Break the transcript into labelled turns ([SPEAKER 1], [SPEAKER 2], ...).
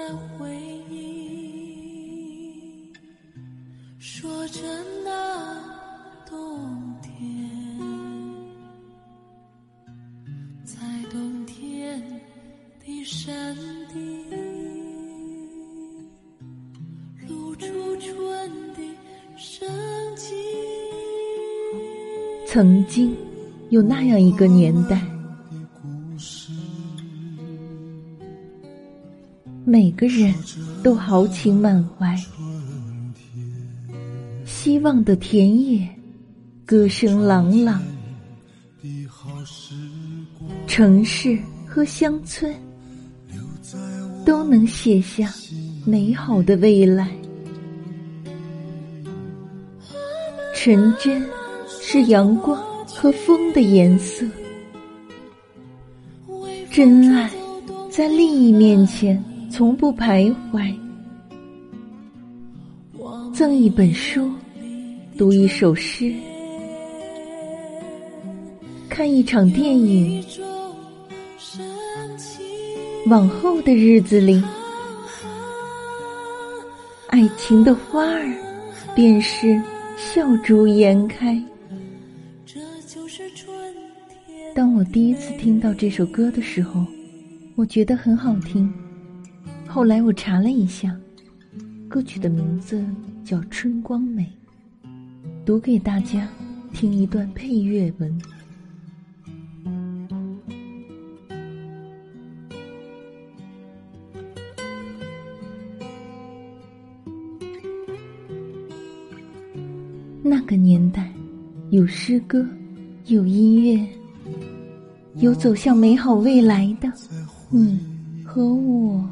[SPEAKER 1] 在回忆，说着那冬天，在冬天的山顶，露出春的生机。
[SPEAKER 2] 曾经有那样一个年代。每个人都豪情满怀，希望的田野，歌声朗朗。城市和乡村都能写下美好的未来。纯真是阳光和风的颜色，真爱在利益面前。从不徘徊，赠一本书，读一首诗，看一场电影。往后的日子里，爱情的花儿便是笑逐颜开。当我第一次听到这首歌的时候，我觉得很好听。后来我查了一下，歌曲的名字叫《春光美》，读给大家听一段配乐文。那个年代，有诗歌，有音乐，有走向美好未来的你和我。